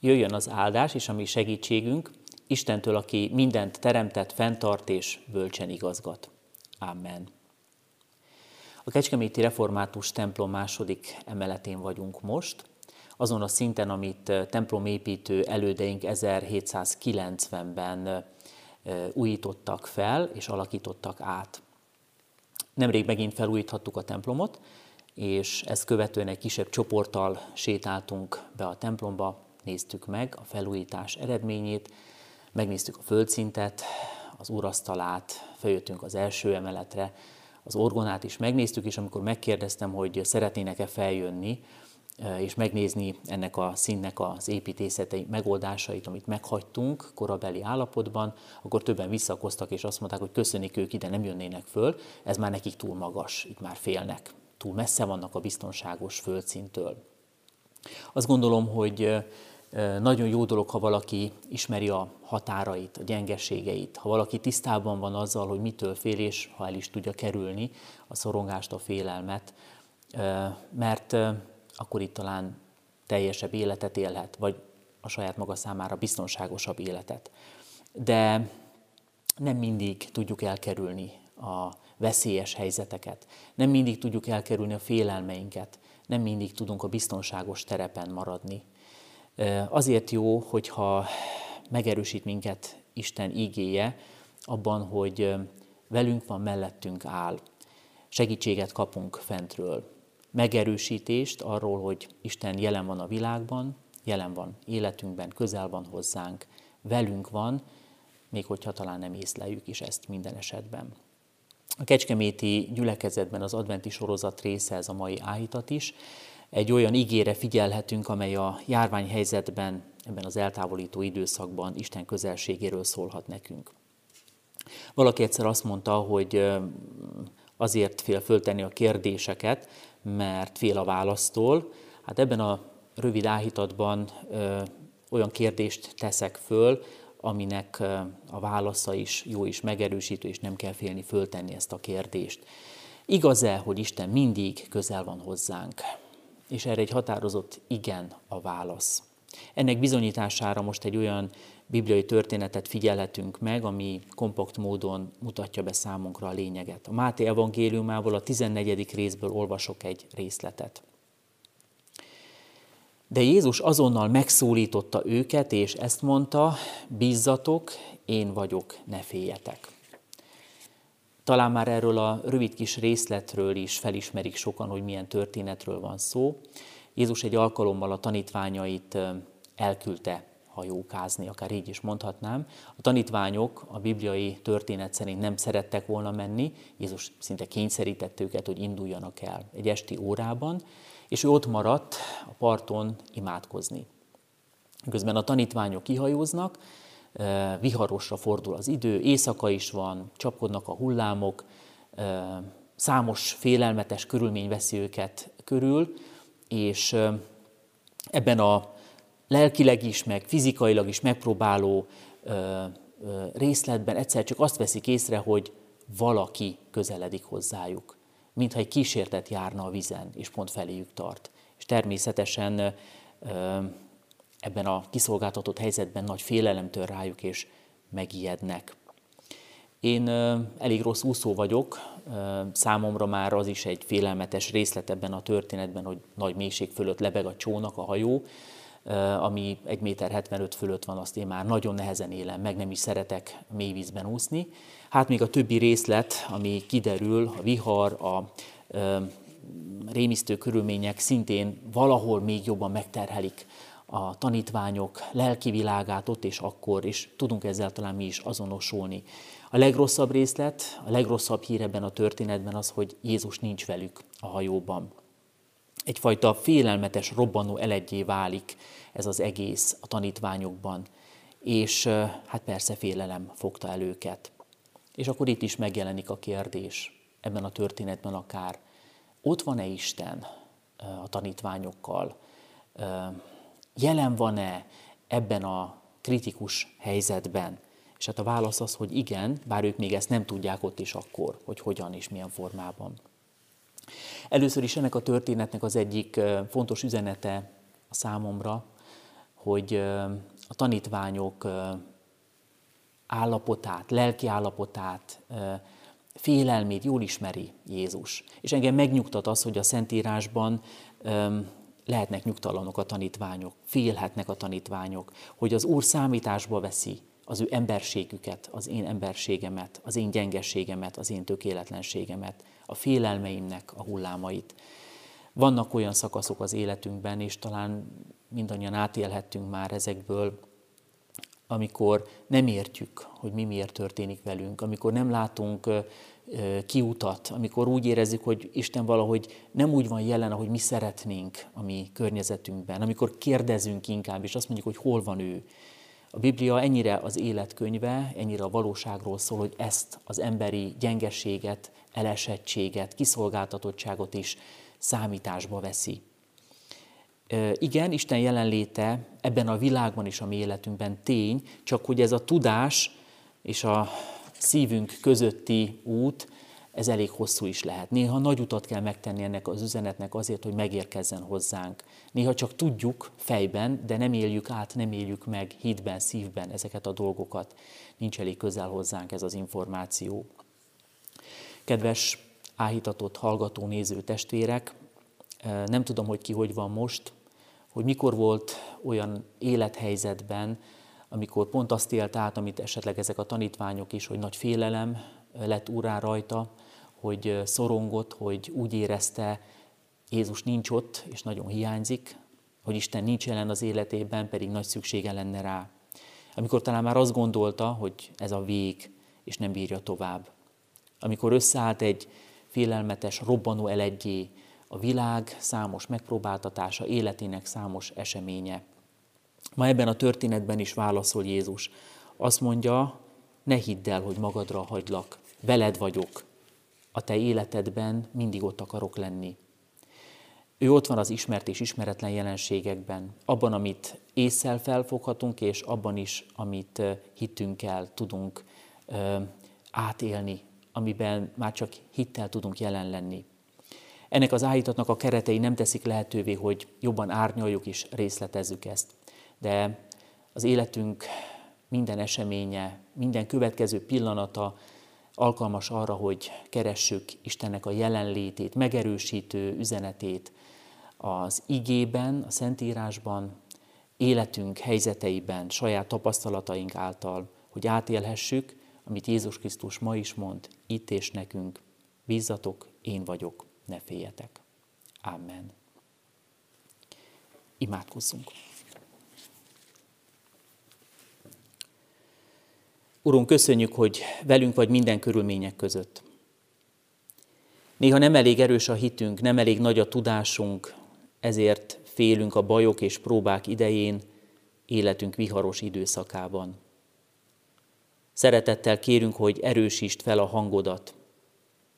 Jöjjön az áldás és a mi segítségünk, Istentől, aki mindent teremtett, fenntart és bölcsen igazgat. Amen. A Kecskeméti Református templom második emeletén vagyunk most, azon a szinten, amit templomépítő elődeink 1790-ben újítottak fel és alakítottak át. Nemrég megint felújíthattuk a templomot, és ezt követően egy kisebb csoporttal sétáltunk be a templomba, néztük meg a felújítás eredményét, megnéztük a földszintet, az úrasztalát, feljöttünk az első emeletre, az orgonát is megnéztük, és amikor megkérdeztem, hogy szeretnének-e feljönni, és megnézni ennek a színnek az építészeti megoldásait, amit meghagytunk korabeli állapotban, akkor többen visszakoztak, és azt mondták, hogy köszönik ők ide, nem jönnének föl, ez már nekik túl magas, itt már félnek, túl messze vannak a biztonságos földszintől. Azt gondolom, hogy nagyon jó dolog, ha valaki ismeri a határait, a gyengeségeit, ha valaki tisztában van azzal, hogy mitől fél, és ha el is tudja kerülni a szorongást, a félelmet, mert akkor itt talán teljesebb életet élhet, vagy a saját maga számára biztonságosabb életet. De nem mindig tudjuk elkerülni a veszélyes helyzeteket, nem mindig tudjuk elkerülni a félelmeinket, nem mindig tudunk a biztonságos terepen maradni. Azért jó, hogyha megerősít minket Isten ígéje abban, hogy velünk van, mellettünk áll. Segítséget kapunk fentről. Megerősítést arról, hogy Isten jelen van a világban, jelen van életünkben, közel van hozzánk, velünk van, még hogyha talán nem észleljük is ezt minden esetben. A Kecskeméti gyülekezetben az adventi sorozat része ez a mai áhítat is. Egy olyan ígére figyelhetünk, amely a járványhelyzetben, ebben az eltávolító időszakban Isten közelségéről szólhat nekünk. Valaki egyszer azt mondta, hogy azért fél föltenni a kérdéseket, mert fél a választól. Hát ebben a rövid áhítatban olyan kérdést teszek föl, aminek a válasza is jó is megerősítő, és nem kell félni föltenni ezt a kérdést. Igaz-e, hogy Isten mindig közel van hozzánk? És erre egy határozott igen a válasz. Ennek bizonyítására most egy olyan bibliai történetet figyelhetünk meg, ami kompakt módon mutatja be számunkra a lényeget. A Máté evangéliumából a 14. részből olvasok egy részletet. De Jézus azonnal megszólította őket, és ezt mondta, bízzatok, én vagyok, ne féljetek. Talán már erről a rövid kis részletről is felismerik sokan, hogy milyen történetről van szó. Jézus egy alkalommal a tanítványait elküldte hajókázni, akár így is mondhatnám. A tanítványok a bibliai történet szerint nem szerettek volna menni, Jézus szinte kényszerítette őket, hogy induljanak el egy esti órában, és ő ott maradt a parton imádkozni. Közben a tanítványok kihajóznak, viharosra fordul az idő, éjszaka is van, csapkodnak a hullámok, számos félelmetes körülmény veszi őket körül, és ebben a lelkileg is, meg fizikailag is megpróbáló részletben egyszer csak azt veszik észre, hogy valaki közeledik hozzájuk, mintha egy kísértet járna a vizen, és pont feléjük tart. És természetesen ebben a kiszolgáltatott helyzetben nagy félelem tör rájuk, és megijednek. Én elég rossz úszó vagyok, számomra már az is egy félelmetes részlet ebben a történetben, hogy nagy mélység fölött lebeg a csónak, a hajó, ami 1 méter 75 fölött van, azt én már nagyon nehezen élem, meg nem is szeretek mély vízben úszni. Hát még a többi részlet, ami kiderül, a vihar, a rémisztő körülmények szintén valahol még jobban megterhelik a tanítványok lelki világát ott és akkor, és tudunk ezzel talán mi is azonosulni. A legrosszabb részlet, a legrosszabb hír ebben a történetben az, hogy Jézus nincs velük a hajóban. Egyfajta félelmetes, robbanó elegyé válik ez az egész a tanítványokban, és hát persze félelem fogta el őket. És akkor itt is megjelenik a kérdés, ebben a történetben akár, ott van-e Isten a tanítványokkal? Jelen van-e ebben a kritikus helyzetben? És hát a válasz az, hogy igen, bár ők még ezt nem tudják ott is akkor, hogy hogyan és milyen formában. Először is ennek a történetnek az egyik fontos üzenete a számomra, hogy a tanítványok állapotát, lelki állapotát, félelmét jól ismeri Jézus. És engem megnyugtat az, hogy a Szentírásban lehetnek nyugtalanok a tanítványok, félhetnek a tanítványok, hogy az Úr számításba veszi az ő emberségüket, az én emberségemet, az én gyengességemet, az én tökéletlenségemet, a félelmeimnek a hullámait. Vannak olyan szakaszok az életünkben, és talán mindannyian átélhettünk már ezekből, amikor nem értjük, hogy mi miért történik velünk, amikor nem látunk kiutat, amikor úgy érezzük, hogy Isten valahogy nem úgy van jelen, ahogy mi szeretnénk a mi környezetünkben, amikor kérdezünk inkább, és azt mondjuk, hogy hol van ő. A Biblia ennyire az életkönyve, ennyire a valóságról szól, hogy ezt az emberi gyengeséget, elesettséget, kiszolgáltatottságot is számításba veszi. Igen, Isten jelenléte ebben a világban is a mi életünkben tény, csak hogy ez a tudás és a szívünk közötti út, ez elég hosszú is lehet. Néha nagy utat kell megtenni ennek az üzenetnek azért, hogy megérkezzen hozzánk. Néha csak tudjuk fejben, de nem éljük át, nem éljük meg hitben, szívben ezeket a dolgokat. Nincs elég közel hozzánk ez az információ. Kedves áhítatott hallgató, néző testvérek, nem tudom, hogy ki hogy van most, hogy mikor volt olyan élethelyzetben, amikor pont azt élt át, amit esetleg ezek a tanítványok is, hogy nagy félelem lett urá rajta, hogy szorongott, hogy úgy érezte, Jézus nincs ott, és nagyon hiányzik, hogy Isten nincs jelen az életében, pedig nagy szüksége lenne rá. Amikor talán már azt gondolta, hogy ez a vég, és nem bírja tovább. Amikor összeállt egy félelmetes, robbanó elegyé, a világ számos megpróbáltatása, életének számos eseménye. Ma ebben a történetben is válaszol Jézus. Azt mondja, ne hidd el, hogy magadra hagylak, veled vagyok, a te életedben mindig ott akarok lenni. Ő ott van az ismert és ismeretlen jelenségekben, abban, amit észszel felfoghatunk, és abban is, amit hitünkkel tudunk ö, átélni, amiben már csak hittel tudunk jelen lenni. Ennek az állítatnak a keretei nem teszik lehetővé, hogy jobban árnyaljuk és részletezzük ezt de az életünk minden eseménye, minden következő pillanata alkalmas arra, hogy keressük Istennek a jelenlétét, megerősítő üzenetét az igében, a Szentírásban, életünk helyzeteiben, saját tapasztalataink által, hogy átélhessük, amit Jézus Krisztus ma is mond, itt és nekünk, bízzatok, én vagyok, ne féljetek. Amen. Imádkozzunk. Urunk, köszönjük, hogy velünk vagy minden körülmények között. Néha nem elég erős a hitünk, nem elég nagy a tudásunk, ezért félünk a bajok és próbák idején, életünk viharos időszakában. Szeretettel kérünk, hogy erősítsd fel a hangodat,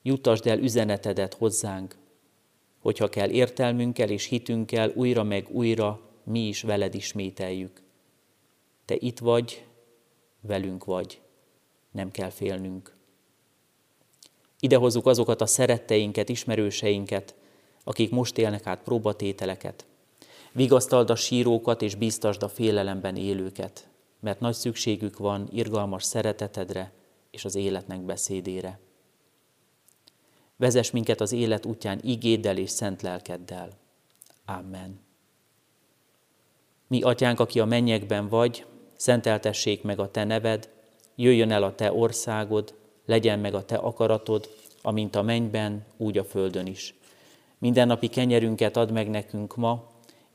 juttasd el üzenetedet hozzánk, hogyha kell értelmünkkel és hitünkkel újra meg újra mi is veled ismételjük. Te itt vagy, velünk vagy, nem kell félnünk. Idehozzuk azokat a szeretteinket, ismerőseinket, akik most élnek át próbatételeket. Vigasztald a sírókat és biztasd a félelemben élőket, mert nagy szükségük van irgalmas szeretetedre és az életnek beszédére. Vezess minket az élet útján igéddel és szent lelkeddel. Amen. Mi, atyánk, aki a mennyekben vagy, szenteltessék meg a te neved, jöjjön el a te országod, legyen meg a te akaratod, amint a mennyben, úgy a földön is. Mindennapi kenyerünket add meg nekünk ma,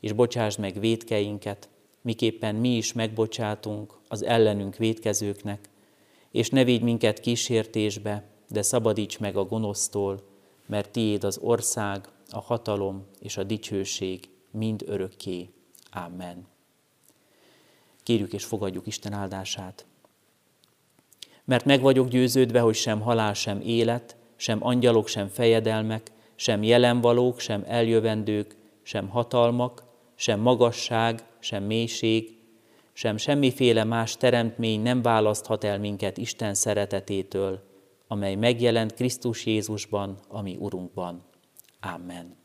és bocsásd meg védkeinket, miképpen mi is megbocsátunk az ellenünk védkezőknek, és ne védj minket kísértésbe, de szabadíts meg a gonosztól, mert tiéd az ország, a hatalom és a dicsőség mind örökké. Amen. Kérjük és fogadjuk Isten áldását. Mert meg vagyok győződve, hogy sem halál, sem élet, sem angyalok, sem fejedelmek, sem jelenvalók, sem eljövendők, sem hatalmak, sem magasság, sem mélység, sem semmiféle más teremtmény nem választhat el minket Isten szeretetétől, amely megjelent Krisztus Jézusban, ami Urunkban. Amen.